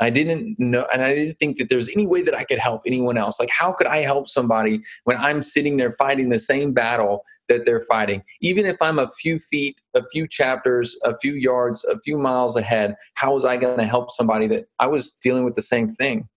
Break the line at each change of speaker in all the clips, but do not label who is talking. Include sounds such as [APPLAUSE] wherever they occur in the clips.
I didn't know, and I didn't think that there was any way that I could help anyone else. Like, how could I help somebody when I'm sitting there fighting the same battle that they're fighting? Even if I'm a few feet, a few chapters, a few yards, a few miles ahead, how was I going to help somebody that I was dealing with the same thing?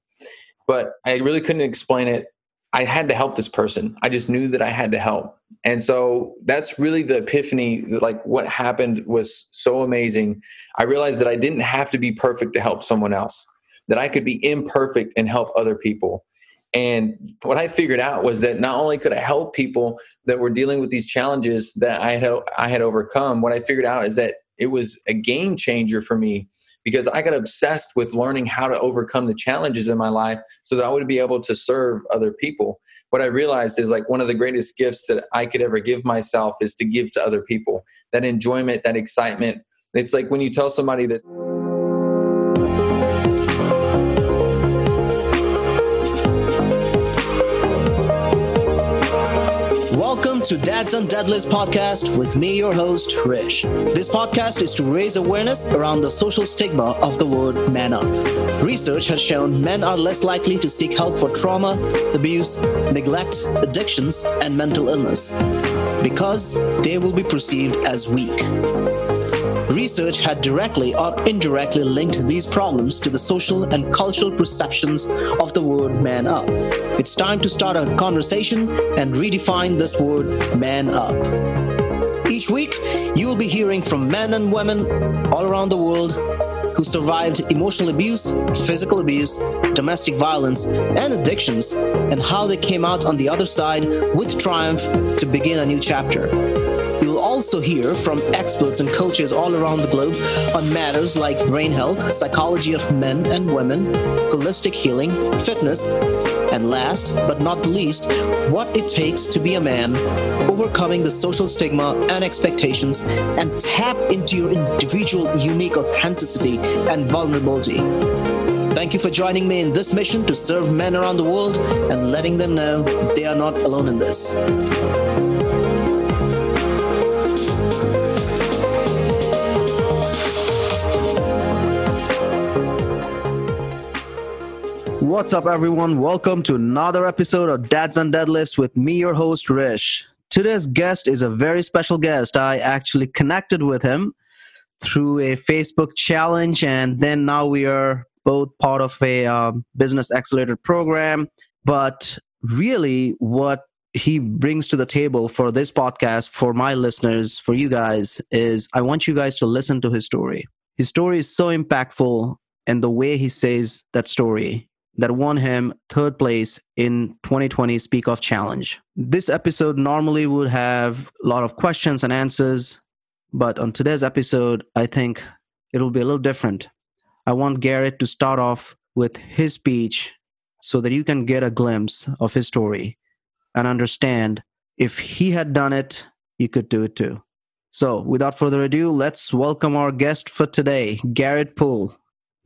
But I really couldn't explain it. I had to help this person. I just knew that I had to help. And so that's really the epiphany. Like what happened was so amazing. I realized that I didn't have to be perfect to help someone else, that I could be imperfect and help other people. And what I figured out was that not only could I help people that were dealing with these challenges that I had I had overcome, what I figured out is that it was a game changer for me because I got obsessed with learning how to overcome the challenges in my life so that I would be able to serve other people. What I realized is like one of the greatest gifts that I could ever give myself is to give to other people that enjoyment, that excitement. It's like when you tell somebody that
to Dads and Deadlifts podcast with me, your host, Rish. This podcast is to raise awareness around the social stigma of the word man up. Research has shown men are less likely to seek help for trauma, abuse, neglect, addictions, and mental illness because they will be perceived as weak research had directly or indirectly linked these problems to the social and cultural perceptions of the word man up. It's time to start a conversation and redefine this word man up. Each week, you will be hearing from men and women all around the world who survived emotional abuse, physical abuse, domestic violence, and addictions, and how they came out on the other side with triumph to begin a new chapter. Also hear from experts and coaches all around the globe on matters like brain health, psychology of men and women, holistic healing, fitness, and last but not least, what it takes to be a man, overcoming the social stigma and expectations, and tap into your individual unique authenticity and vulnerability. Thank you for joining me in this mission to serve men around the world and letting them know they are not alone in this. What's up, everyone? Welcome to another episode of Dads and Deadlifts with me, your host, Rish. Today's guest is a very special guest. I actually connected with him through a Facebook challenge, and then now we are both part of a um, business accelerator program. But really, what he brings to the table for this podcast, for my listeners, for you guys, is I want you guys to listen to his story. His story is so impactful, and the way he says that story that won him third place in 2020 Speak Off Challenge. This episode normally would have a lot of questions and answers, but on today's episode, I think it'll be a little different. I want Garrett to start off with his speech so that you can get a glimpse of his story and understand if he had done it, you could do it too. So, without further ado, let's welcome our guest for today, Garrett Poole.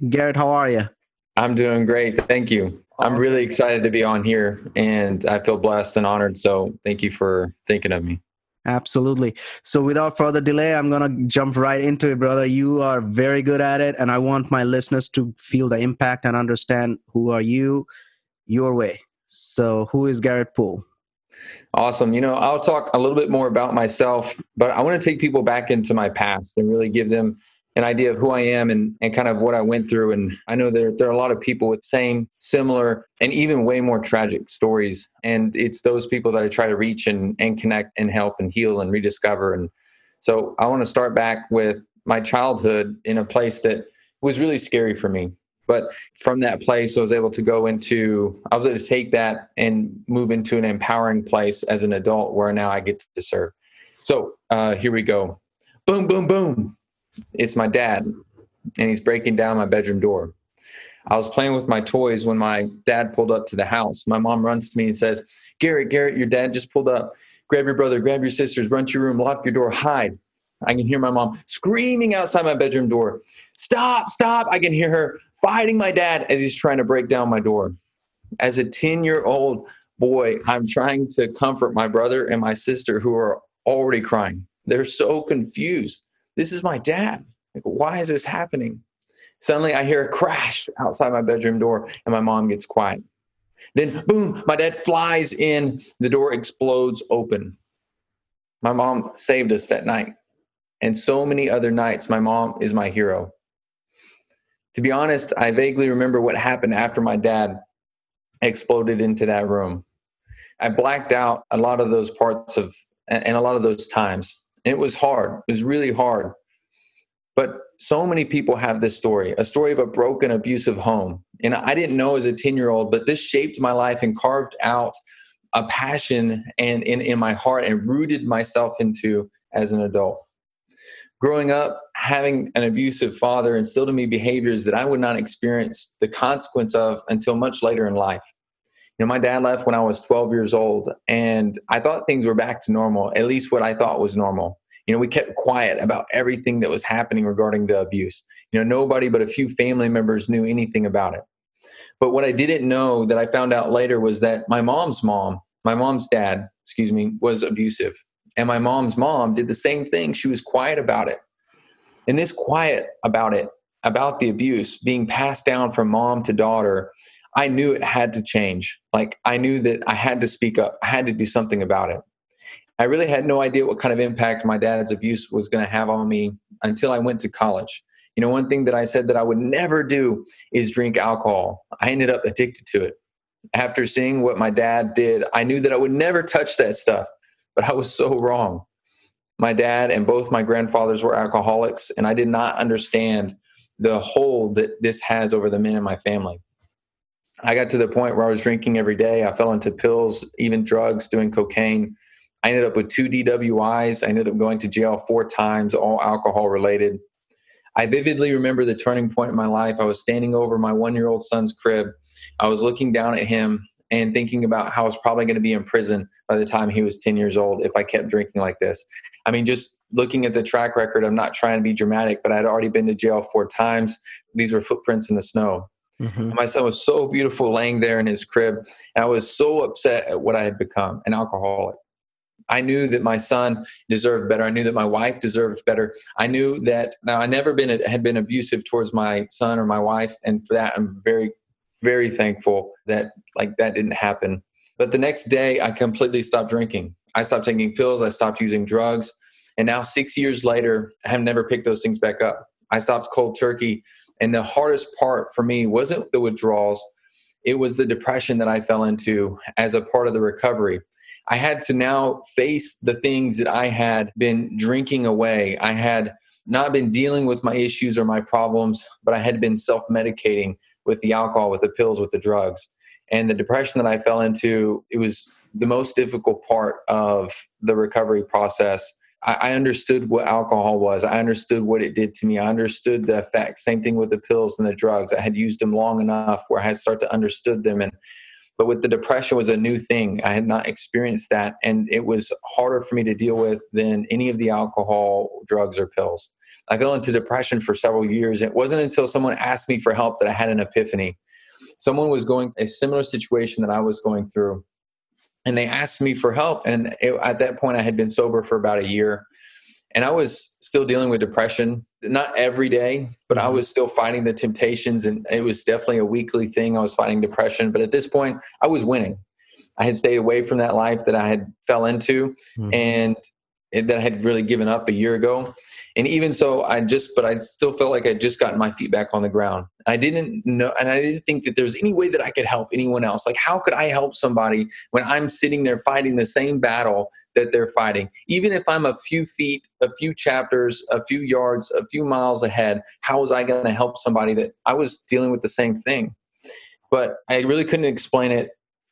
Garrett, how are you?
I'm doing great. Thank you. Awesome. I'm really excited to be on here and I feel blessed and honored. So thank you for thinking of me.
Absolutely. So without further delay, I'm going to jump right into it, brother. You are very good at it. And I want my listeners to feel the impact and understand who are you, your way. So who is Garrett Poole?
Awesome. You know, I'll talk a little bit more about myself, but I want to take people back into my past and really give them an idea of who I am and, and kind of what I went through. And I know there, there are a lot of people with same, similar, and even way more tragic stories. And it's those people that I try to reach and, and connect and help and heal and rediscover. And so I want to start back with my childhood in a place that was really scary for me. But from that place, I was able to go into, I was able to take that and move into an empowering place as an adult where now I get to serve. So uh, here we go. Boom, boom, boom it's my dad, and he's breaking down my bedroom door. I was playing with my toys when my dad pulled up to the house. My mom runs to me and says, Garrett, Garrett, your dad just pulled up. Grab your brother, grab your sisters, run to your room, lock your door, hide. I can hear my mom screaming outside my bedroom door. Stop, stop. I can hear her fighting my dad as he's trying to break down my door. As a 10 year old boy, I'm trying to comfort my brother and my sister who are already crying. They're so confused this is my dad. Like, why is this happening? Suddenly, I hear a crash outside my bedroom door, and my mom gets quiet. Then, boom, my dad flies in. The door explodes open. My mom saved us that night. And so many other nights, my mom is my hero. To be honest, I vaguely remember what happened after my dad exploded into that room. I blacked out a lot of those parts of and a lot of those times. It was hard. It was really hard. But so many people have this story a story of a broken, abusive home. And I didn't know as a 10 year old, but this shaped my life and carved out a passion and in, in my heart and rooted myself into as an adult. Growing up, having an abusive father instilled in me behaviors that I would not experience the consequence of until much later in life. Know, my dad left when I was 12 years old, and I thought things were back to normal, at least what I thought was normal. You know, we kept quiet about everything that was happening regarding the abuse. You know, nobody but a few family members knew anything about it. But what I didn't know that I found out later was that my mom's mom, my mom's dad, excuse me, was abusive. And my mom's mom did the same thing. She was quiet about it. And this quiet about it, about the abuse being passed down from mom to daughter, I knew it had to change. Like I knew that I had to speak up, I had to do something about it. I really had no idea what kind of impact my dad's abuse was going to have on me until I went to college. You know, one thing that I said that I would never do is drink alcohol. I ended up addicted to it. After seeing what my dad did, I knew that I would never touch that stuff, but I was so wrong. My dad and both my grandfathers were alcoholics, and I did not understand the hold that this has over the men in my family. I got to the point where I was drinking every day. I fell into pills, even drugs, doing cocaine. I ended up with two DWIs. I ended up going to jail four times, all alcohol related. I vividly remember the turning point in my life. I was standing over my one year old son's crib. I was looking down at him and thinking about how I was probably going to be in prison by the time he was 10 years old if I kept drinking like this. I mean, just looking at the track record, I'm not trying to be dramatic, but I had already been to jail four times. These were footprints in the snow. Mm-hmm. My son was so beautiful laying there in his crib. And I was so upset at what I had become an alcoholic. I knew that my son deserved better. I knew that my wife deserved better. I knew that now I never been had been abusive towards my son or my wife, and for that I'm very, very thankful that like that didn't happen. But the next day, I completely stopped drinking. I stopped taking pills. I stopped using drugs, and now six years later, I have never picked those things back up. I stopped cold turkey, and the hardest part for me wasn't the withdrawals. It was the depression that I fell into as a part of the recovery I had to now face the things that I had been drinking away. I had not been dealing with my issues or my problems, but I had been self medicating with the alcohol, with the pills, with the drugs. And the depression that I fell into, it was the most difficult part of the recovery process. I, understood what alcohol was. I understood what it did to me. I understood the effects. Same thing with the pills and the drugs. I had used them long enough where I had started to understood them and but with the depression was a new thing i had not experienced that and it was harder for me to deal with than any of the alcohol drugs or pills i fell into depression for several years it wasn't until someone asked me for help that i had an epiphany someone was going a similar situation that i was going through and they asked me for help and it, at that point i had been sober for about a year and I was still dealing with depression, not every day, but I mm-hmm. was still fighting the temptations. And it was definitely a weekly thing. I was fighting depression. But at this point, I was winning. I had stayed away from that life that I had fell into mm-hmm. and that I had really given up a year ago and even so i just but i still felt like i'd just gotten my feet back on the ground. I didn't know and i didn't think that there was any way that i could help anyone else. Like how could i help somebody when i'm sitting there fighting the same battle that they're fighting? Even if i'm a few feet a few chapters a few yards a few miles ahead how was i going to help somebody that i was dealing with the same thing? But i really couldn't explain it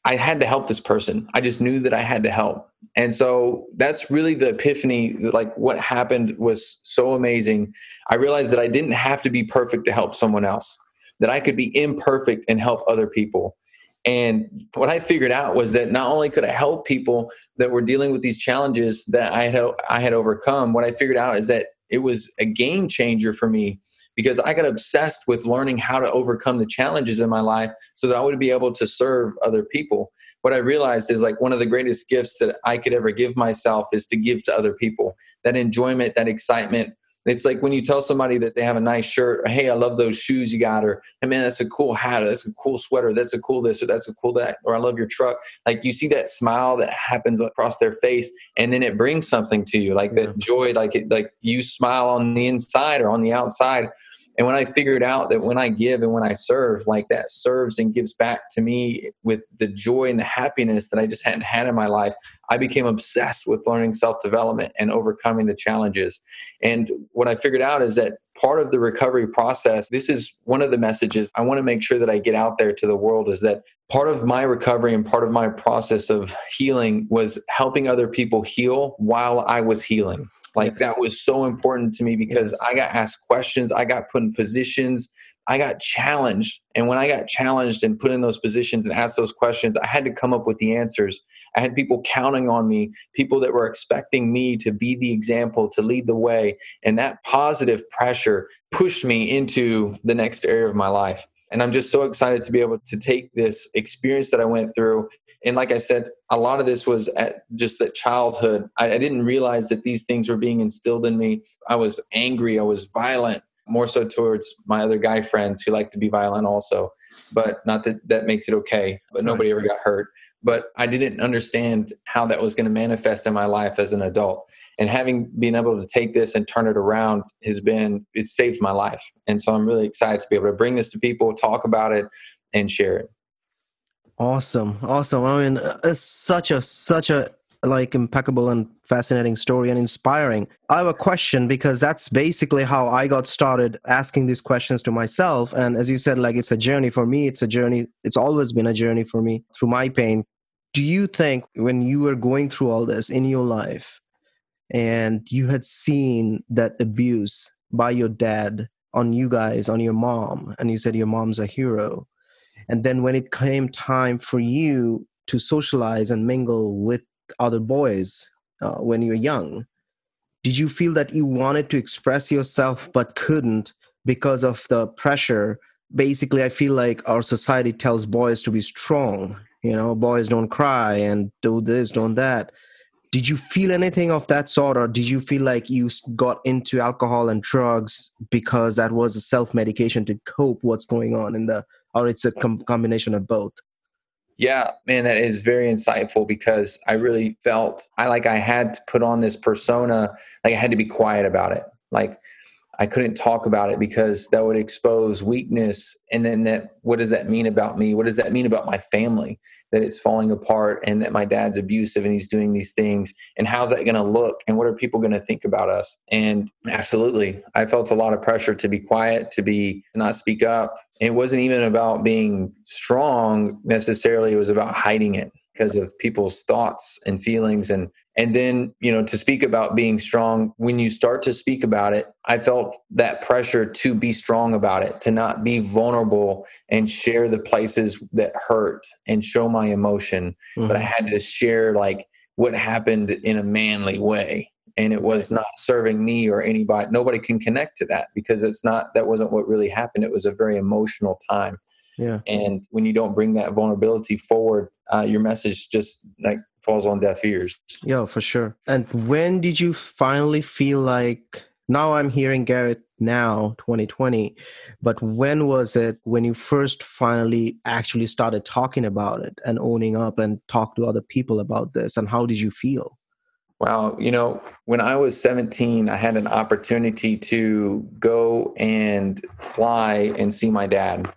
I had to help this person. I just knew that I had to help. And so that's really the epiphany. Like what happened was so amazing. I realized that I didn't have to be perfect to help someone else, that I could be imperfect and help other people. And what I figured out was that not only could I help people that were dealing with these challenges that I had I had overcome, what I figured out is that it was a game changer for me because I got obsessed with learning how to overcome the challenges in my life so that I would be able to serve other people. What I realized is like one of the greatest gifts that I could ever give myself is to give to other people. That enjoyment, that excitement, It's like when you tell somebody that they have a nice shirt, or, hey, I love those shoes you got, or hey, man, that's a cool hat, or that's a cool sweater, that's a cool this, or that's a cool that, or I love your truck. Like you see that smile that happens across their face, and then it brings something to you, like that joy, like it, like you smile on the inside or on the outside and when I figured out that when I give and when I serve, like that serves and gives back to me with the joy and the happiness that I just hadn't had in my life, I became obsessed with learning self development and overcoming the challenges. And what I figured out is that part of the recovery process, this is one of the messages I want to make sure that I get out there to the world is that part of my recovery and part of my process of healing was helping other people heal while I was healing. Like yes. that was so important to me because yes. I got asked questions, I got put in positions, I got challenged. And when I got challenged and put in those positions and asked those questions, I had to come up with the answers. I had people counting on me, people that were expecting me to be the example, to lead the way. And that positive pressure pushed me into the next area of my life. And I'm just so excited to be able to take this experience that I went through and like I said, a lot of this was at just that childhood. I, I, didn't realize that these things were being instilled in me. I was angry. I was violent, more so towards my other guy friends who like to be violent also. But not that that makes it okay. But nobody ever got hurt. But I didn't understand how that was going to manifest in my life as an adult. And having been able to take this and turn it around has been it saved my life. And so I'm really excited to be able to bring this to people, talk about it, and share it.
Awesome, awesome. I mean, it's such a such a like impeccable and fascinating story and inspiring. I have a question because that's basically how I got started asking these questions to myself. And as you said, like it's a journey for me. It's a journey. It's always been a journey for me through my pain. Do you think when you were going through all this in your life, and you had seen that abuse by your dad on you guys, on your mom, and you said your mom's a hero and then when it came time for you to socialize and mingle with other boys uh, when you're young did you feel that you wanted to express yourself but couldn't because of the pressure? Basically i feel like our society tells boys to be strong you know boys don't cry and do this don't that. Did you feel anything of that sort or did you feel like you got into alcohol and drugs because that was a self medication to cope what's going on in the or it's a com- combination of both
yeah man that is very insightful because i really felt i like i had to put on this persona like i had to be quiet about it like I couldn't talk about it because that would expose weakness. And then that, what does that mean about me? What does that mean about my family? That it's falling apart and that my dad's abusive and he's doing these things. And how's that going to look? And what are people going to think about us? And absolutely, I felt a lot of pressure to be quiet, to be, to not speak up. It wasn't even about being strong necessarily. It was about hiding it because of people's thoughts and feelings and and then you know to speak about being strong when you start to speak about it i felt that pressure to be strong about it to not be vulnerable and share the places that hurt and show my emotion mm-hmm. but i mm-hmm. had to share like what happened in a manly way and it was not serving me or anybody nobody can connect to that because it's not that wasn't what really happened it was a very emotional time
yeah.
And when you don't bring that vulnerability forward, uh, your message just like falls on deaf ears.
Yeah, for sure. And when did you finally feel like now I'm hearing Garrett now 2020 but when was it when you first finally actually started talking about it and owning up and talk to other people about this and how did you feel
Wow, you know, when I was 17, I had an opportunity to go and fly and see my dad.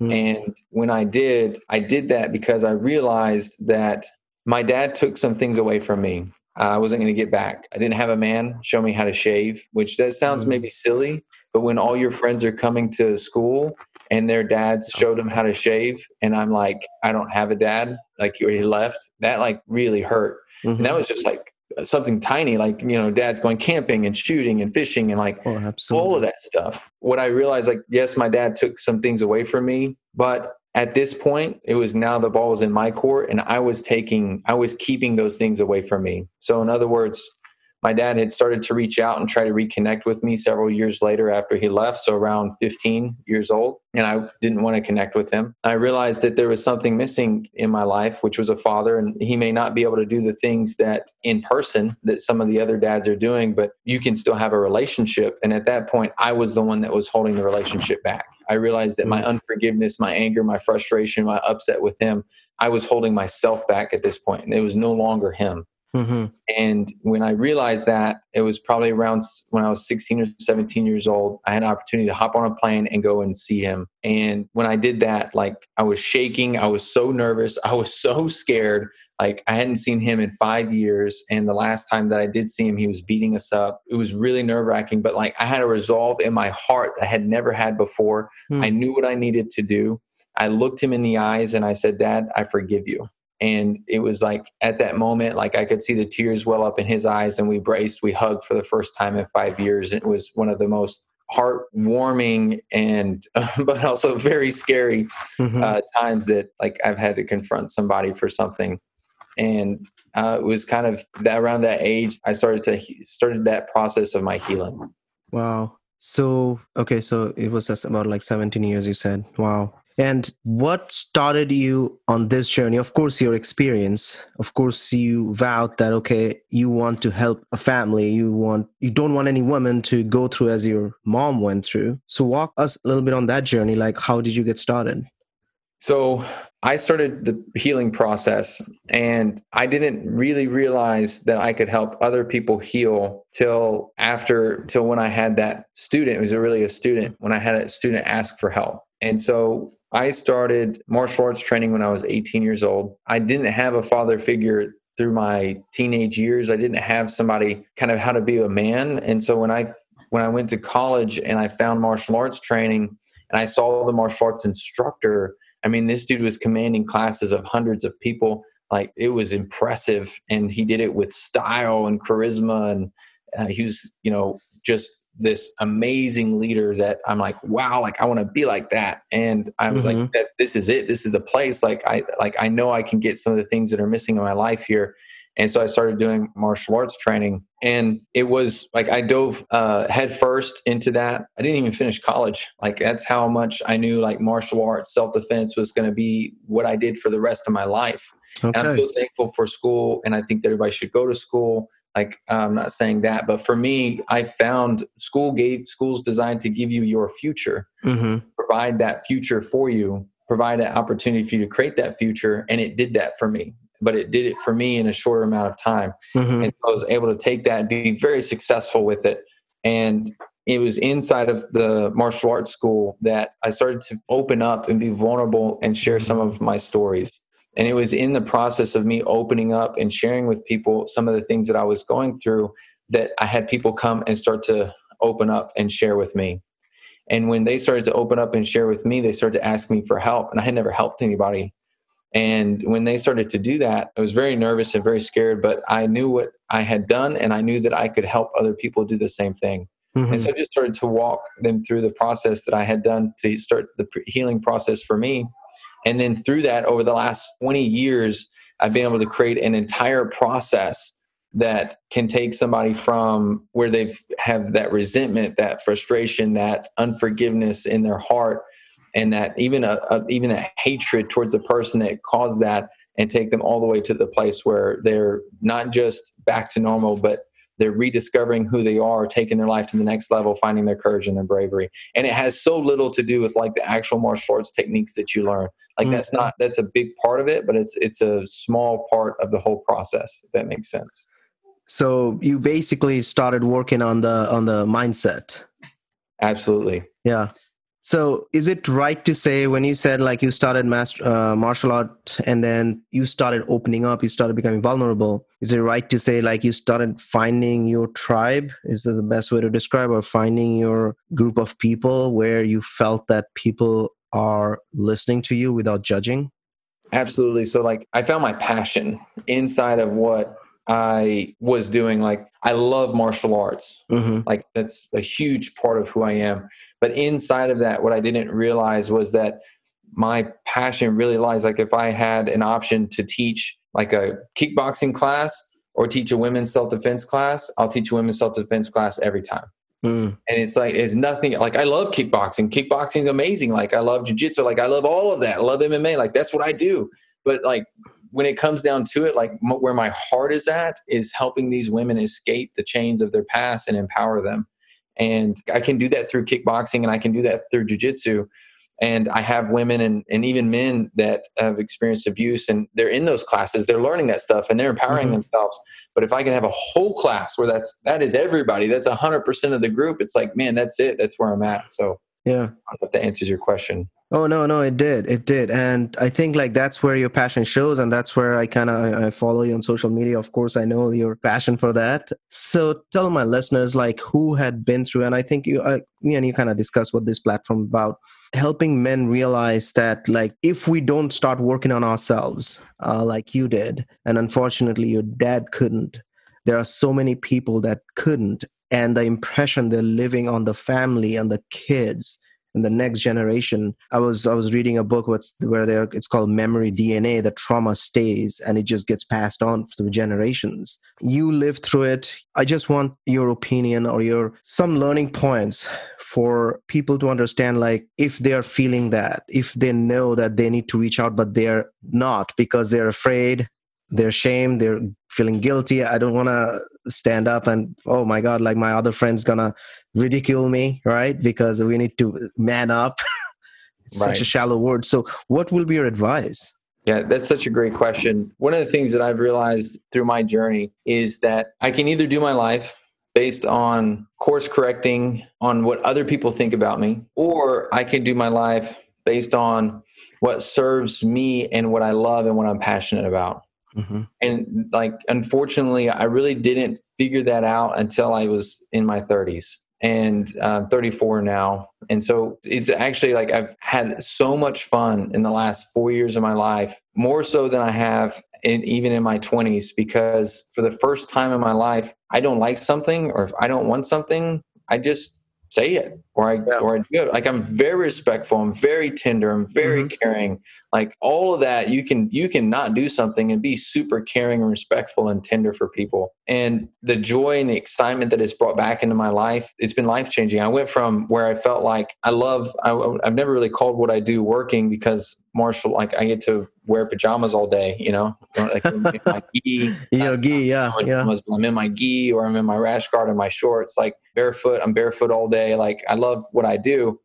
Mm. And when I did, I did that because I realized that my dad took some things away from me. I wasn't going to get back. I didn't have a man show me how to shave, which that sounds mm. maybe silly, but when all your friends are coming to school and their dads showed them how to shave, and I'm like, I don't have a dad, like he left, that like really hurt. Mm-hmm. And that mm-hmm. was just like something tiny like you know dad's going camping and shooting and fishing and like oh, all of that stuff. What i realized like yes my dad took some things away from me but at this point it was now the ball was in my court and i was taking i was keeping those things away from me. So in other words my dad had started to reach out and try to reconnect with me several years later after he left, so around 15 years old, and I didn't want to connect with him. I realized that there was something missing in my life, which was a father, and he may not be able to do the things that in person that some of the other dads are doing, but you can still have a relationship. And at that point, I was the one that was holding the relationship back. I realized that my mm. unforgiveness, my anger, my frustration, my upset with him, I was holding myself back at this point, and it was no longer him. Mm-hmm. And when I realized that, it was probably around when I was 16 or 17 years old. I had an opportunity to hop on a plane and go and see him. And when I did that, like I was shaking, I was so nervous, [LAUGHS] I was so scared. Like I hadn't seen him in five years. And the last time that I did see him, he was beating us up. It was really nerve wracking, but like I had a resolve in my heart that I had never had before. Mm. I knew what I needed to do. I looked him in the eyes and I said, Dad, I forgive you and it was like at that moment like i could see the tears well up in his eyes and we braced we hugged for the first time in five years. It was one of the most heartwarming and [LAUGHS] but also very scary mm-hmm. uh, times that like i've had to confront somebody for something. And uh, it was kind of that, around that age i started to started that process of my healing.
Wow. So okay so it was just about like 17 years you said. Wow and what started you on this journey? Of course, your experience. Of course, you vowed that okay, you want to help a family. You want you don't want any woman to go through as your mom went through. So walk us a little bit on that journey. Like, how did you get started?
So I started the healing process and I didn't really realize that I could help other people heal till after till when I had that student, it was really a student, when I had a student ask for help. And so I started martial arts training when I was 18 years old. I didn't have a father figure through my teenage years. I didn't have somebody kind of how to be a man. And so when I when I went to college and I found martial arts training and I saw the martial arts instructor, I mean this dude was commanding classes of hundreds of people. Like it was impressive and he did it with style and charisma and uh, he was, you know, just this amazing leader that I'm like, wow, like I want to be like that. And I was mm-hmm. like, this, this is it. This is the place. Like I, like I know I can get some of the things that are missing in my life here. And so I started doing martial arts training and it was like I dove uh, head first into that. I didn't even finish college. Like that's how much I knew like martial arts, self defense was going to be what I did for the rest of my life. Okay. And I'm so thankful for school. And I think that everybody should go to school like i'm not saying that but for me i found school gave schools designed to give you your future mm-hmm. provide that future for you provide an opportunity for you to create that future and it did that for me but it did it for me in a shorter amount of time mm-hmm. and so i was able to take that and be very successful with it and it was inside of the martial arts school that i started to open up and be vulnerable and share some of my stories and it was in the process of me opening up and sharing with people some of the things that I was going through that I had people come and start to open up and share with me. And when they started to open up and share with me, they started to ask me for help. And I had never helped anybody. And when they started to do that, I was very nervous and very scared, but I knew what I had done and I knew that I could help other people do the same thing. Mm-hmm. And so I just started to walk them through the process that I had done to start the healing process for me and then through that, over the last 20 years, I've been able to create an entire process that can take somebody from where they've have that resentment, that frustration, that unforgiveness in their heart, and that even a, a, even that hatred towards the person that caused that, and take them all the way to the place where they're not just back to normal, but they're rediscovering who they are, taking their life to the next level, finding their courage and their bravery. And it has so little to do with like the actual martial arts techniques that you learn. Like mm-hmm. that's not that's a big part of it, but it's it's a small part of the whole process. If that makes sense.
So you basically started working on the on the mindset.
Absolutely.
Yeah. So is it right to say when you said like you started master, uh, martial art and then you started opening up, you started becoming vulnerable? Is it right to say like you started finding your tribe? Is that the best way to describe or finding your group of people where you felt that people are listening to you without judging?
Absolutely. So, like, I found my passion inside of what I was doing. Like, I love martial arts. Mm-hmm. Like, that's a huge part of who I am. But inside of that, what I didn't realize was that my passion really lies like if I had an option to teach like a kickboxing class or teach a women's self defense class, I'll teach a women's self defense class every time. Mm. And it's like it's nothing like I love kickboxing. Kickboxing is amazing. Like I love jujitsu. Like I love all of that. I love MMA. Like that's what I do. But like when it comes down to it, like m- where my heart is at is helping these women escape the chains of their past and empower them. And I can do that through kickboxing and I can do that through jujitsu and i have women and, and even men that have experienced abuse and they're in those classes. They're learning that stuff and they're empowering mm-hmm. themselves. But if i can have a whole class where that's that is everybody that's 100% of the group it's like man that's it. That's where i'm at. So
yeah.
I hope that answers your question
oh no no it did it did. And i think like that's where your passion shows and that's where i kind of I, I follow you on social media. Of course i know your passion for that. So tell my listeners like who had been through and i think you uh, me and you kind of discussed what this platform about helping men realize that like if we don't start working on ourselves uh, like you did and unfortunately your dad couldn't there are so many people that couldn't and the impression they're living on the family and the kids and the next generation. I was i was reading a book what's where there it's called memory dna the trauma stays and it just gets passed on through generations. You lived through it. I just want your opinion or your some learning points for people to understand like if they are feeling that if they know that they need to reach out but they're not because they're afraid they're ashamed they're feeling guilty. I don't want to stand up and oh my god like my other friend's gonna ridicule me right because we need to man up [LAUGHS] it's right. such a shallow word so what will be your advice
yeah, that's such a great question. One of the things that I've realized through my journey is that I can either do my life based on course correcting on what other people think about me, or I can do my life based on what serves me and what I love and what I'm passionate about. Mm-hmm. And like, unfortunately, I really didn't figure that out until I was in my 30s and uh, 34 now. And so it's actually like I've had so much fun in the last four years of my life, more so than I have in, even in my 20s, because for the first time in my life, I don't like something or if I don't want something, I just say it or I yeah. or I do it. Like I'm very respectful, I'm very tender, I'm very mm-hmm. caring. Like all of that, you can you can not do something and be super caring and respectful and tender for people. And the joy and the excitement that it's brought back into my life, it's been life changing. I went from where I felt like I love. I, I've never really called what I do working because martial, like I get to wear pajamas all day, you know, like my
gi, [LAUGHS] yeah, gi, yeah, yeah.
I'm in my gi or I'm in my rash guard and my shorts, like barefoot. I'm barefoot all day. Like I love what I do,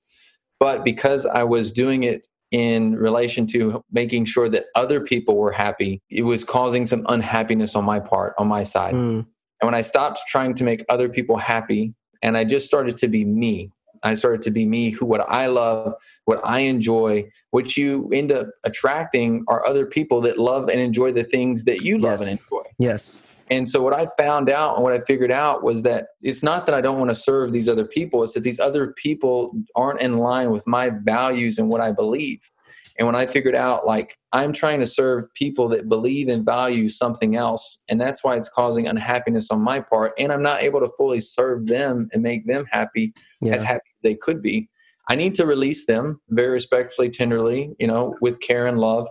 but because I was doing it in relation to making sure that other people were happy, it was causing some unhappiness on my part, on my side. Mm. And when I stopped trying to make other people happy and I just started to be me, I started to be me, who what I love, what I enjoy, what you end up attracting are other people that love and enjoy the things that you love yes. and enjoy.
Yes.
And so what I found out and what I figured out was that it's not that I don't want to serve these other people, it's that these other people aren't in line with my values and what I believe. And when I figured out like I'm trying to serve people that believe and value something else, and that's why it's causing unhappiness on my part, and I'm not able to fully serve them and make them happy yeah. as happy as they could be. I need to release them very respectfully, tenderly, you know, with care and love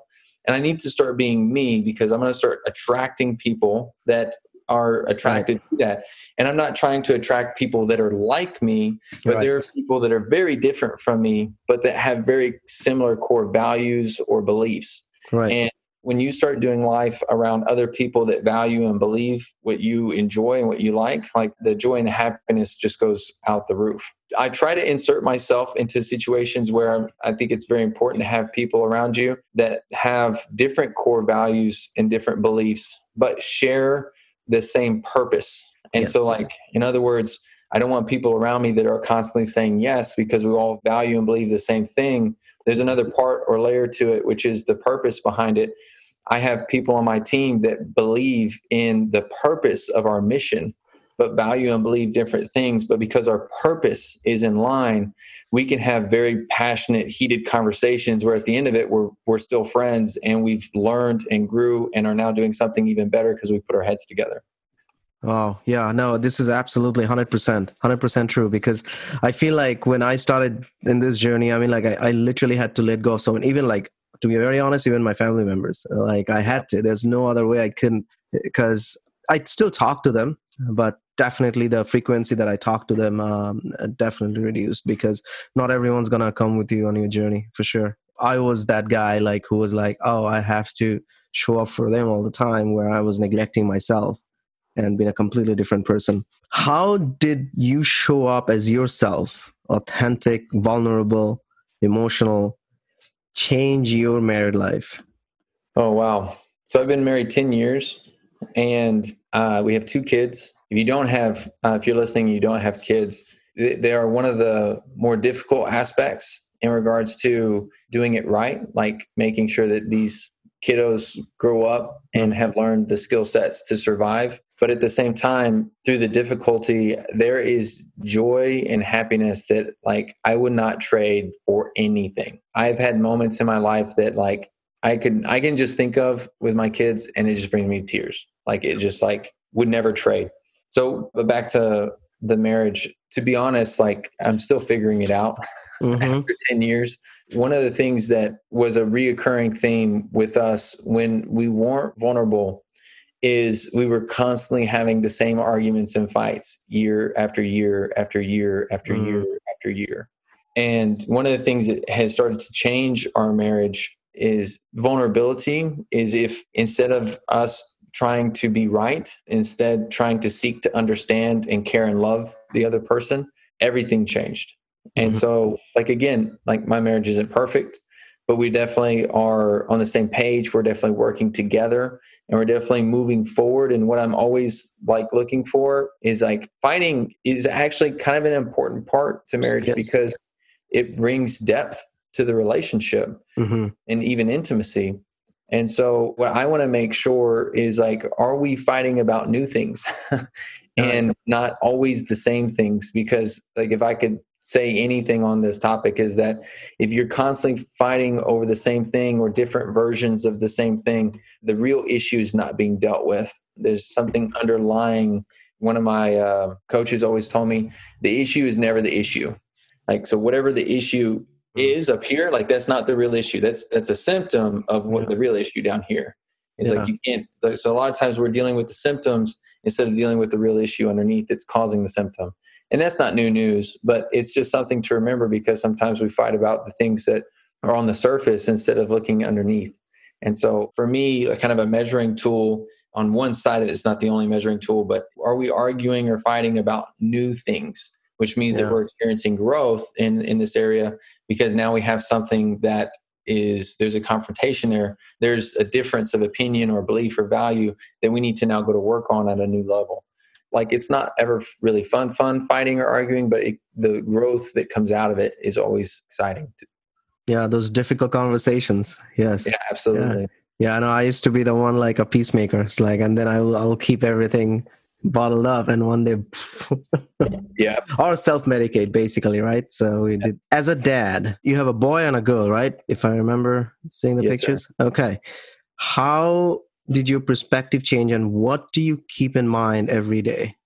and I need to start being me because I'm going to start attracting people that are attracted right. to that. And I'm not trying to attract people that are like me, but right. there are people that are very different from me, but that have very similar core values or beliefs.
Right.
And when you start doing life around other people that value and believe what you enjoy and what you like, like the joy and the happiness just goes out the roof. I try to insert myself into situations where I think it's very important to have people around you that have different core values and different beliefs, but share the same purpose. And yes. so, like, in other words, I don't want people around me that are constantly saying yes because we all value and believe the same thing. There's another part or layer to it, which is the purpose behind it. I have people on my team that believe in the purpose of our mission but value and believe different things. But because our purpose is in line, we can have very passionate, heated conversations where at the end of it, we're, we're still friends and we've learned and grew and are now doing something even better because we put our heads together.
Oh, yeah, no, this is absolutely 100%, 100% true because I feel like when I started in this journey, I mean, like, I, I literally had to let go of someone, even like, to be very honest, even my family members. Like, I had to. There's no other way I couldn't because I still talk to them, but definitely the frequency that I talk to them um, definitely reduced because not everyone's gonna come with you on your journey for sure. I was that guy like who was like, oh, I have to show up for them all the time, where I was neglecting myself and being a completely different person. How did you show up as yourself, authentic, vulnerable, emotional, change your married life?
Oh wow! So I've been married ten years, and uh, we have two kids. If you don't have, uh, if you're listening, you don't have kids. They are one of the more difficult aspects in regards to doing it right, like making sure that these kiddos grow up and have learned the skill sets to survive. But at the same time, through the difficulty, there is joy and happiness that like I would not trade for anything. I've had moments in my life that like I can I can just think of with my kids and it just brings me tears. Like it just like would never trade. So but back to the marriage, to be honest, like I'm still figuring it out [LAUGHS] mm-hmm. after 10 years. One of the things that was a reoccurring theme with us when we weren't vulnerable is we were constantly having the same arguments and fights year after year after year after mm. year after year. And one of the things that has started to change our marriage is vulnerability is if instead of us trying to be right, instead trying to seek to understand and care and love the other person, everything changed. And mm-hmm. so, like, again, like my marriage isn't perfect, but we definitely are on the same page. We're definitely working together and we're definitely moving forward. And what I'm always like looking for is like fighting is actually kind of an important part to marriage yes. because it brings depth to the relationship mm-hmm. and even intimacy. And so, what I want to make sure is like, are we fighting about new things [LAUGHS] and not always the same things? Because, like, if I could say anything on this topic is that if you're constantly fighting over the same thing or different versions of the same thing, the real issue is not being dealt with. There's something underlying. One of my uh, coaches always told me the issue is never the issue. Like, so whatever the issue is up here, like that's not the real issue. That's that's a symptom of what yeah. the real issue down here is. Yeah. Like you can't. So, so a lot of times we're dealing with the symptoms instead of dealing with the real issue underneath that's causing the symptom and that's not new news but it's just something to remember because sometimes we fight about the things that are on the surface instead of looking underneath. And so for me a kind of a measuring tool on one side of it is not the only measuring tool but are we arguing or fighting about new things which means yeah. that we're experiencing growth in in this area because now we have something that is there's a confrontation there. There's a difference of opinion or belief or value that we need to now go to work on at a new level like it's not ever really fun fun fighting or arguing but it, the growth that comes out of it is always exciting
yeah those difficult conversations. Yes.
Yeah absolutely.
Yeah. yeah no i used to be the one like a peacemaker. It's like and then i'll i'll keep everything bottled up and one day [LAUGHS]
yeah.
Or self-medicate basically right? So we did as a dad you have a boy and a girl right? If i remember seeing the yes, pictures? Sir. okay. How did your perspective change and what do you keep in mind every day?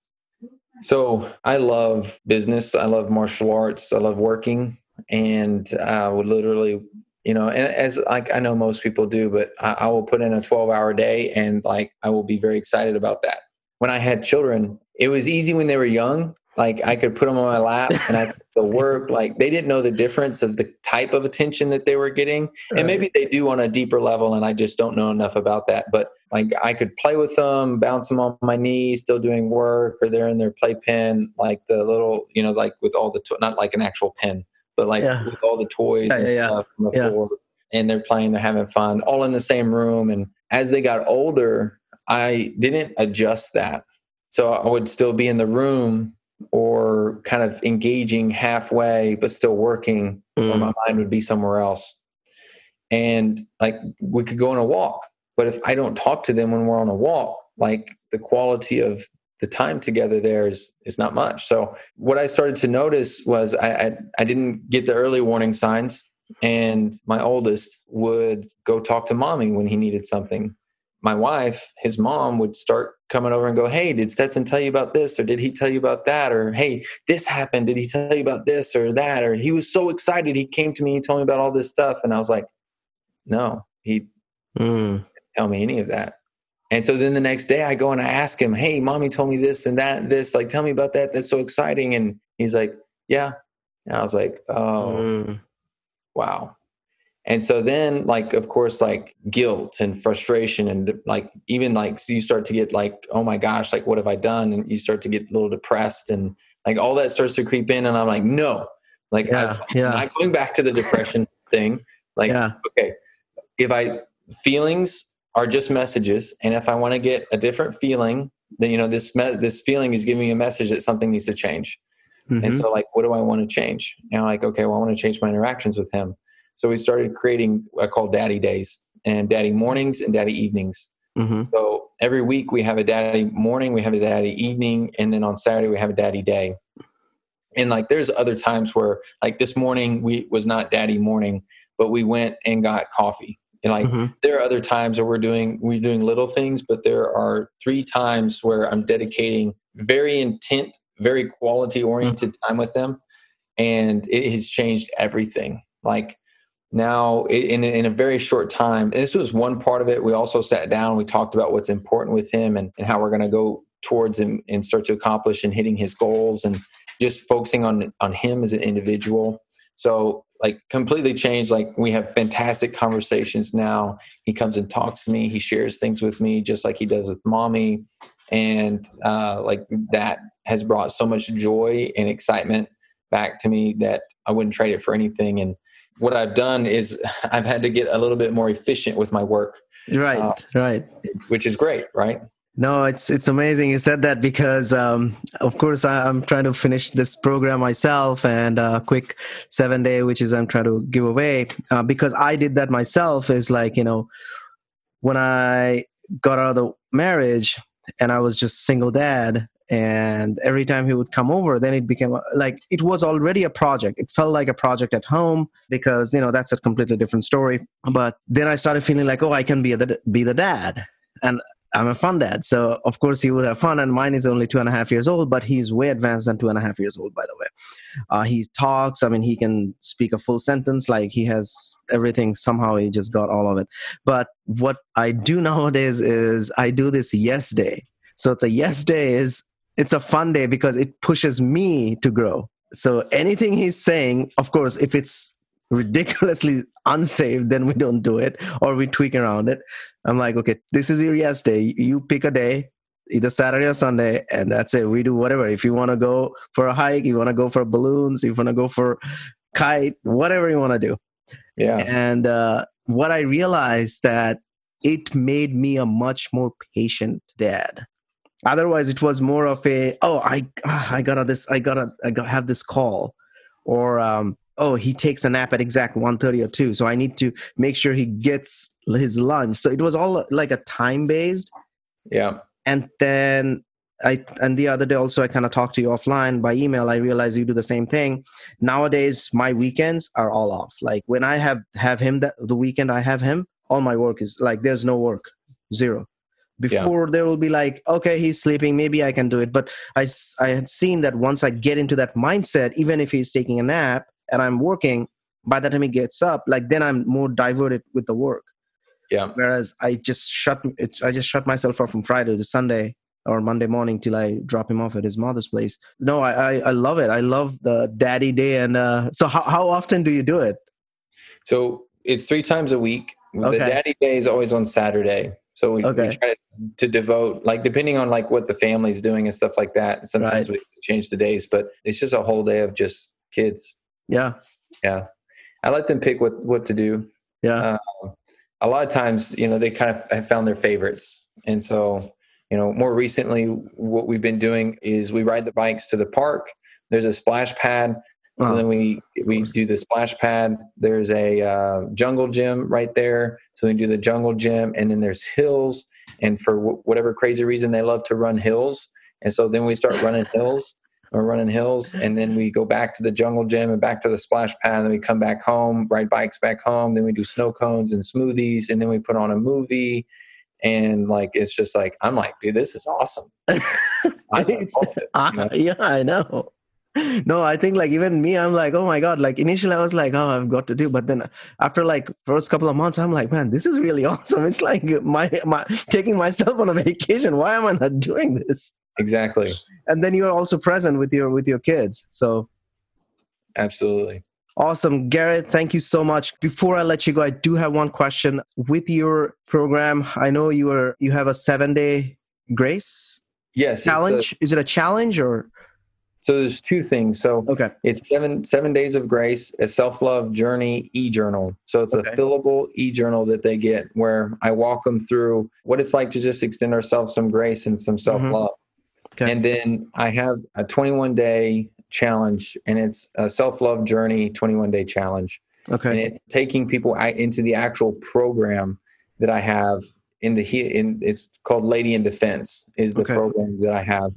So I love business. I love martial arts. I love working and I would literally, you know, and as like I know most people do, but I, I will put in a 12 hour day and like I will be very excited about that. When I had children, it was easy when they were young like I could put them on my lap [LAUGHS] and I could work. Like they didn't know the difference of the type of attention that they were getting. Right. And maybe they do on a deeper level and I just don't know enough about that. But like I could play with them, bounce them on my knee, still doing work, or they're in their playpen, like the little, you know, like with all the, to- not like an actual pen, but like yeah. with all the toys yeah, and yeah, stuff on the floor. And they're playing, they're having fun, all in the same room. And as they got older, I didn't adjust that. So I would still be in the room or kind of engaging halfway but still working mm. my mind would be somewhere else. And like we could go on a walk but if i don't talk to them when we're on a walk like the quality of the time together there is is not much. So what i started to notice was i i, I didn't get the early warning signs and my oldest would go talk to mommy when he needed something my wife, his mom, would start coming over and go, Hey, did Stetson tell you about this? Or did he tell you about that? Or hey, this happened. Did he tell you about this or that? Or he was so excited. He came to me and told me about all this stuff. And I was like, No, he mm. didn't tell me any of that. And so then the next day I go and I ask him, Hey, mommy told me this and that, and this, like, tell me about that. That's so exciting. And he's like, Yeah. And I was like, Oh,
Mm.
wow. And so then, like, of course, like guilt and frustration, and like, even like, so you start to get like, oh my gosh, like, what have I done? And you start to get a little depressed, and like, all that starts to creep in. And I'm like, no, like,
Yeah,
I'm
yeah.
not going back to the depression thing. Like,
yeah.
okay, if I feelings are just messages, and if I want to get a different feeling, then you know this me- this feeling is giving me a message that something needs to change. And
Mhm.
so, like, what do I want to change? And I'm like, okay, well, I want to change my interactions with him. So we started creating what I call Daddy Days and Daddy Mornings and Daddy Evenings.
Mhm.
So every week we have a Daddy Morning, we have a Daddy Evening, and then on Saturday we have a Daddy Day. And like, there's other times where, like, this morning we was not Daddy Morning, but we went and got coffee. And like,
Mhm.
there are other times where we're doing we're doing little things but there are three times where i'm dedicating very intent very quality oriented time with them and it has changed everything like now in, in a very short time this was one part of it we also sat down we talked about what's important with him and, and how we're going to go towards him and start to accomplish and hitting his goals and just focusing on on him as an individual. So like completely changed like we have fantastic conversations now. He comes and talks to me he shares things with me just like he does with mommy. And uh, like that has brought so much joy and excitement back to me that i wouldn't trade it for anything. And what i've done is [LAUGHS] i've had to get a little bit more efficient with my work
Right.
Uh,
right.
which is great right
No, it's it's amazing you said that because um, of course I, I'm trying to finish this program myself and a quick seven day, which is I'm trying to give away uh, because I did that myself. Is like you know when I got out of the marriage and I was just single dad, and every time he would come over, then it became like it was already a project. It felt like a project at home because you know that's a completely different story. But then I started feeling like, oh, I can be the be the dad, and I'm a fun dad. So of course he would have fun. And mine is only two and a half years old, but he's way advanced than two and a half years old, by the way. Uh, he talks. I mean, he can speak a full sentence. Like he has everything. Somehow he just got all of it. But what I do nowadays is I do this yes day. So it's a yes day is it's a fun day because it pushes me to grow. So anything he's saying, of course, if it's ridiculously unsafe, then we don't do it or we tweak around it. I'm like, okay, this is your yes day. You pick a day, either Saturday or Sunday, and that's it. We do whatever. If you want to go for a hike, you want to go for balloons, you want to go for kite, whatever you want to do.
yeah
And uh, what I realized that it made me a much more patient dad. Otherwise, it was more of a oh I ah, I gotta this I gotta I gotta have this call, or um, oh he takes a nap at exact 1.30 or two, so I need to make sure he gets his lunch. So it was all like a time based
yeah
and then I and the other day also I kind of talked to you offline by email. I realized you do the same thing. Nowadays, my weekends are all off. Like when I have have him that the weekend I have him, all my work is like there's no work, zero. Before there will be like okay he's sleeping maybe I can do it, but i i had seen that once I get into that mindset, even if he's taking a nap and I'm working, by the time he gets up, like then I'm more diverted with the work.
Yeah.
Whereas i just shut it's i just shut myself off from friday to sunday or monday morning till i drop him off at his mother's place. No i i, I love it. I love the daddy day and uh so how, how often do you do it?
So it's three times a week.
Okay.
The daddy day is always on Saturday. So we,
Okay.
we try to, to devote, like, depending on like what the family's doing and stuff like that. Sometimes we change the days, but it's just a whole day of just kids.
yeah
Yeah, I let them pick what what to do.
yeah
Uh, a lot of times, you know, they kind of have found their favorites, and so you know, more recently, what we've been doing is we ride the bikes to the park. There's a splash pad. So
Oh,
then we we do the splash pad. There's a uh, jungle gym right there. So we do the jungle gym, and then there's hills. And for wh- whatever crazy reason, they love to run hills. And so then we start running [LAUGHS] hills. We're running hills, and then we go back to the jungle gym and back to the splash pad. And then we come back home, ride bikes back home. Then we do snow cones and smoothies, and then we put on a movie. And like it's just like I'm like, dude, this is awesome. [LAUGHS] I love
It's-
all of it, you know?
Ah, yeah i know no, I think like even me, I'm like, oh my god. Like initially, I was like, oh, I've got to do, but then after like first couple of months, I'm like, man, this is really [LAUGHS] awesome. It's like my my taking myself on a vacation. Why am I not doing this?
Exactly.
And then you're also present with your with your kids. So
absolutely.
Awesome. Garrett, thank you so much. Before I let you go, I do have one question. With your program, I know you are you have a seven day grace
yes
challenge. A, Is it a challenge or
so there's two things. So
okay,
it's seven seven days of grace, a self love journey e journal. So it's okay. a fillable e journal that they get where I walk them through what it's like to just extend ourselves some grace and some self love. Mm-hmm. Okay. And then I have a 21 day challenge, and it's a self love journey 21 day challenge.
Okay.
And it's taking people into the actual program that I have in the in it's called Lady in Defense is the okay. program that I have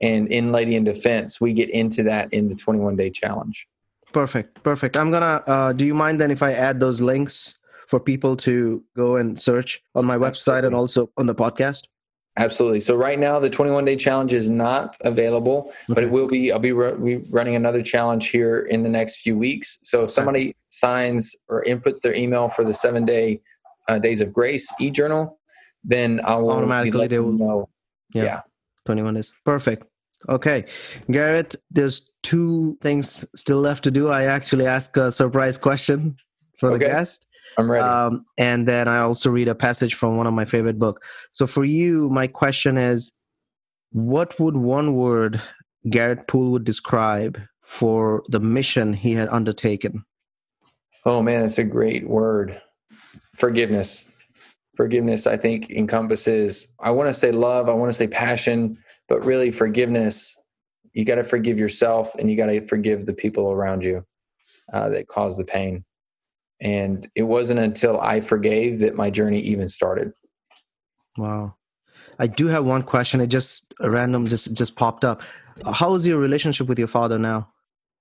and in lady in defense we get into that in the 21 day challenge
perfect perfect i'm gonna uh, do you mind then if i add those links for people to go and search on my website absolutely. and also on the podcast
absolutely so right now the 21 day challenge is not available okay. but it will be i'll be re- running another challenge here in the next few weeks so if somebody signs or inputs their email for the seven day uh, days of grace e-journal then i will
automatically they will know
yeah. yeah
21 days. Perfect. Okay. Garrett, there's two things still left to do. I actually ask a surprise question for okay. the guest.
I'm ready. Um,
and then I also read a passage from one of my favorite book. So for you, my question is, what would one word Garrett Poole would describe for the mission he had undertaken?
Oh man, it's a great word. Forgiveness forgiveness i think encompasses i want to say love i want to say passion but really forgiveness you got to forgive yourself and you got to forgive the people around you uh, that caused the pain. And it wasn't until i forgave that my journey even started.
Wow. I do have one question. It just random just just popped up. How is your relationship with your father now?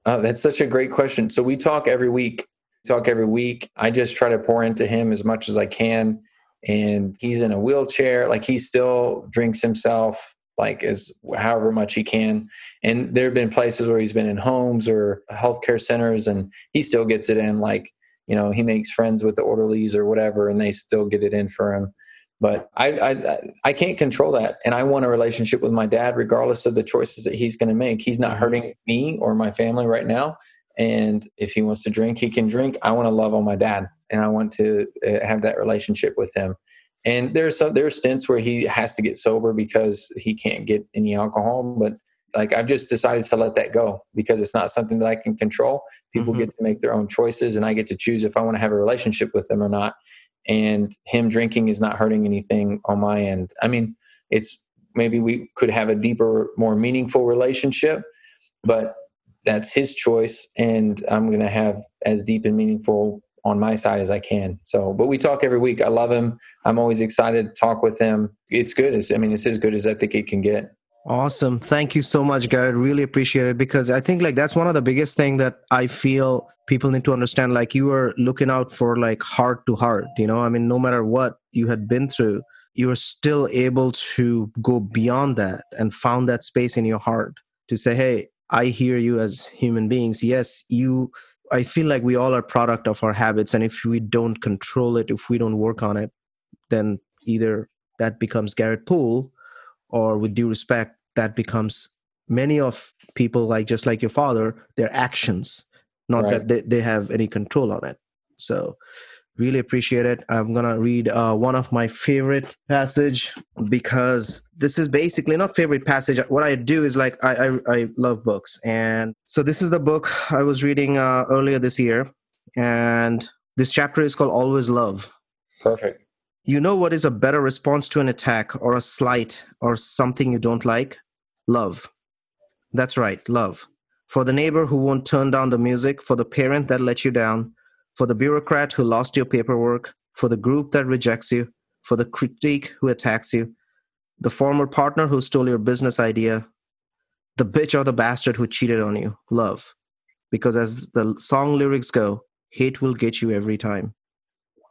Uh, that's such a great question. So we talk every week talk every week. I just try to pour into him as much as i can. And he's in a wheelchair like he still drinks himself like as however much he can. And there have been places where he's been in homes or healthcare centers and he still gets it in like you know he makes friends with the orderlies or whatever and they still get it in for him. But I, I i can't control that. And i want a relationship with my dad regardless of the choices that he's going to make. He's not hurting me or my family right now. And if he wants to drink he can drink. I want to love on my dad and I want to uh, have that relationship with him. And there's some there's stints where he has to get sober because he can't get any alcohol, but like I've just decided to let that go because it's not something that I can control. People mm-hmm. get to make their own choices, and I get to choose if I want to have a relationship with them or not. And him drinking is not hurting anything on my end. I mean, it's maybe we could have a deeper, more meaningful relationship, but that's his choice, and I'm going to have as deep and meaningful on my side as I can. So, but we talk every week. I love him. I'm always excited to talk with him. It's good. It's, I mean, it's as good as I think it can get.
Awesome. Thank you so much, Garrett. Really appreciate it because I think like that's one of the biggest thing that I feel people need to understand. Like you are looking out for like heart to heart, you know, I mean, no matter what you had been through, you are still able to go beyond that and found that space in your heart to say, Hey, I hear you as human beings. Yes, you I feel like we all are product of our habits, and if we don't control it, if we don't work on it, then either that becomes Garrett Poole, or with due respect, that becomes many of people like just like your father, their actions, not right. that they, they have any control on it. So really appreciate it. I'm gonna read uh, one of my favorite passage because this is basically not favorite passage. What i do is like i i, I love books. And so this is the book i was reading uh, earlier this year. And this chapter is called always love.
Perfect.
You know what is a better response to an attack or a slight or something you don't like? Love. That's right love. For the neighbor who won't turn down the music for the parent that let you down for the bureaucrat who lost your paperwork, for the group that rejects you, for the critique who attacks you, the former partner who stole your business idea, the bitch or the bastard who cheated on you. Love. Because as the song lyrics go, hate will get you every time.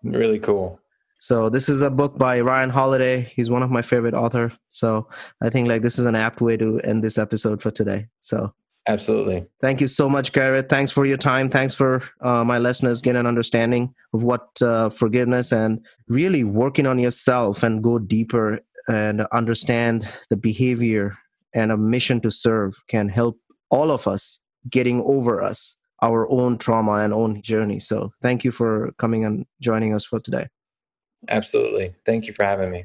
Really cool.
So this is a book by Ryan Holiday. He's one of my favorite author. So I think like this is an apt way to end this episode for today. So
Absolutely.
Thank you so much, Garrett. Thanks for your time. Thanks for uh, my listeners getting an understanding of what uh, forgiveness and really working on yourself and go deeper and understand the behavior and a mission to serve can help all of us getting over us our own trauma and own journey so thank you for coming and joining us for today
absolutely thank you for having me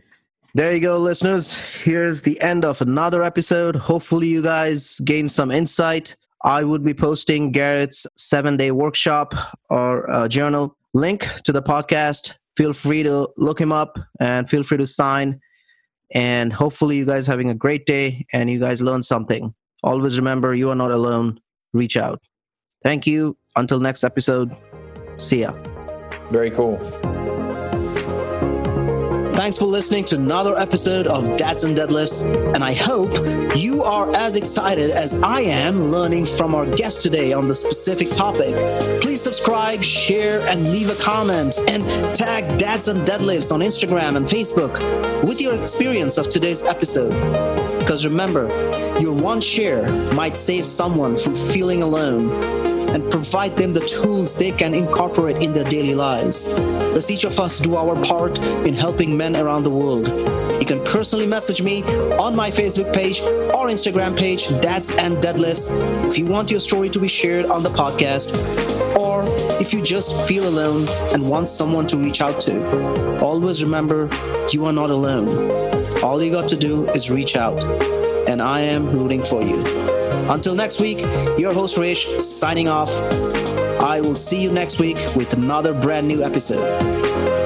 there you go listeners here's the end of another episode hopefully you guys gained some insight i would be posting garrett's seven day workshop or uh, journal link to the podcast feel free to look him up and feel free to sign and hopefully, you guys having a great day and you guys learn something. Always remember, you are not alone. Reach out. Thank you. Until next episode. See ya.
Very cool.
Thanks for listening to another episode of Dads and Deadlifts, and I hope you are as excited as I am learning from our guest today on the specific topic. Please subscribe, share, and leave a comment, and tag Dads and Deadlifts on Instagram and Facebook with your experience of today's episode. Because remember, your one share might save someone from feeling alone and provide them the tools they can incorporate in their daily lives. Let's each of us do our part in helping men around the world. You can personally message me on my Facebook page or Instagram page, Dads and Deadlifts, if you want your story to be shared on the podcast, or if you just feel alone and want someone to reach out to. Always remember, you are not alone. All you got to do is reach out, and I am rooting for you. Until next week, your host Rish signing off. I will see you next week with another brand new episode.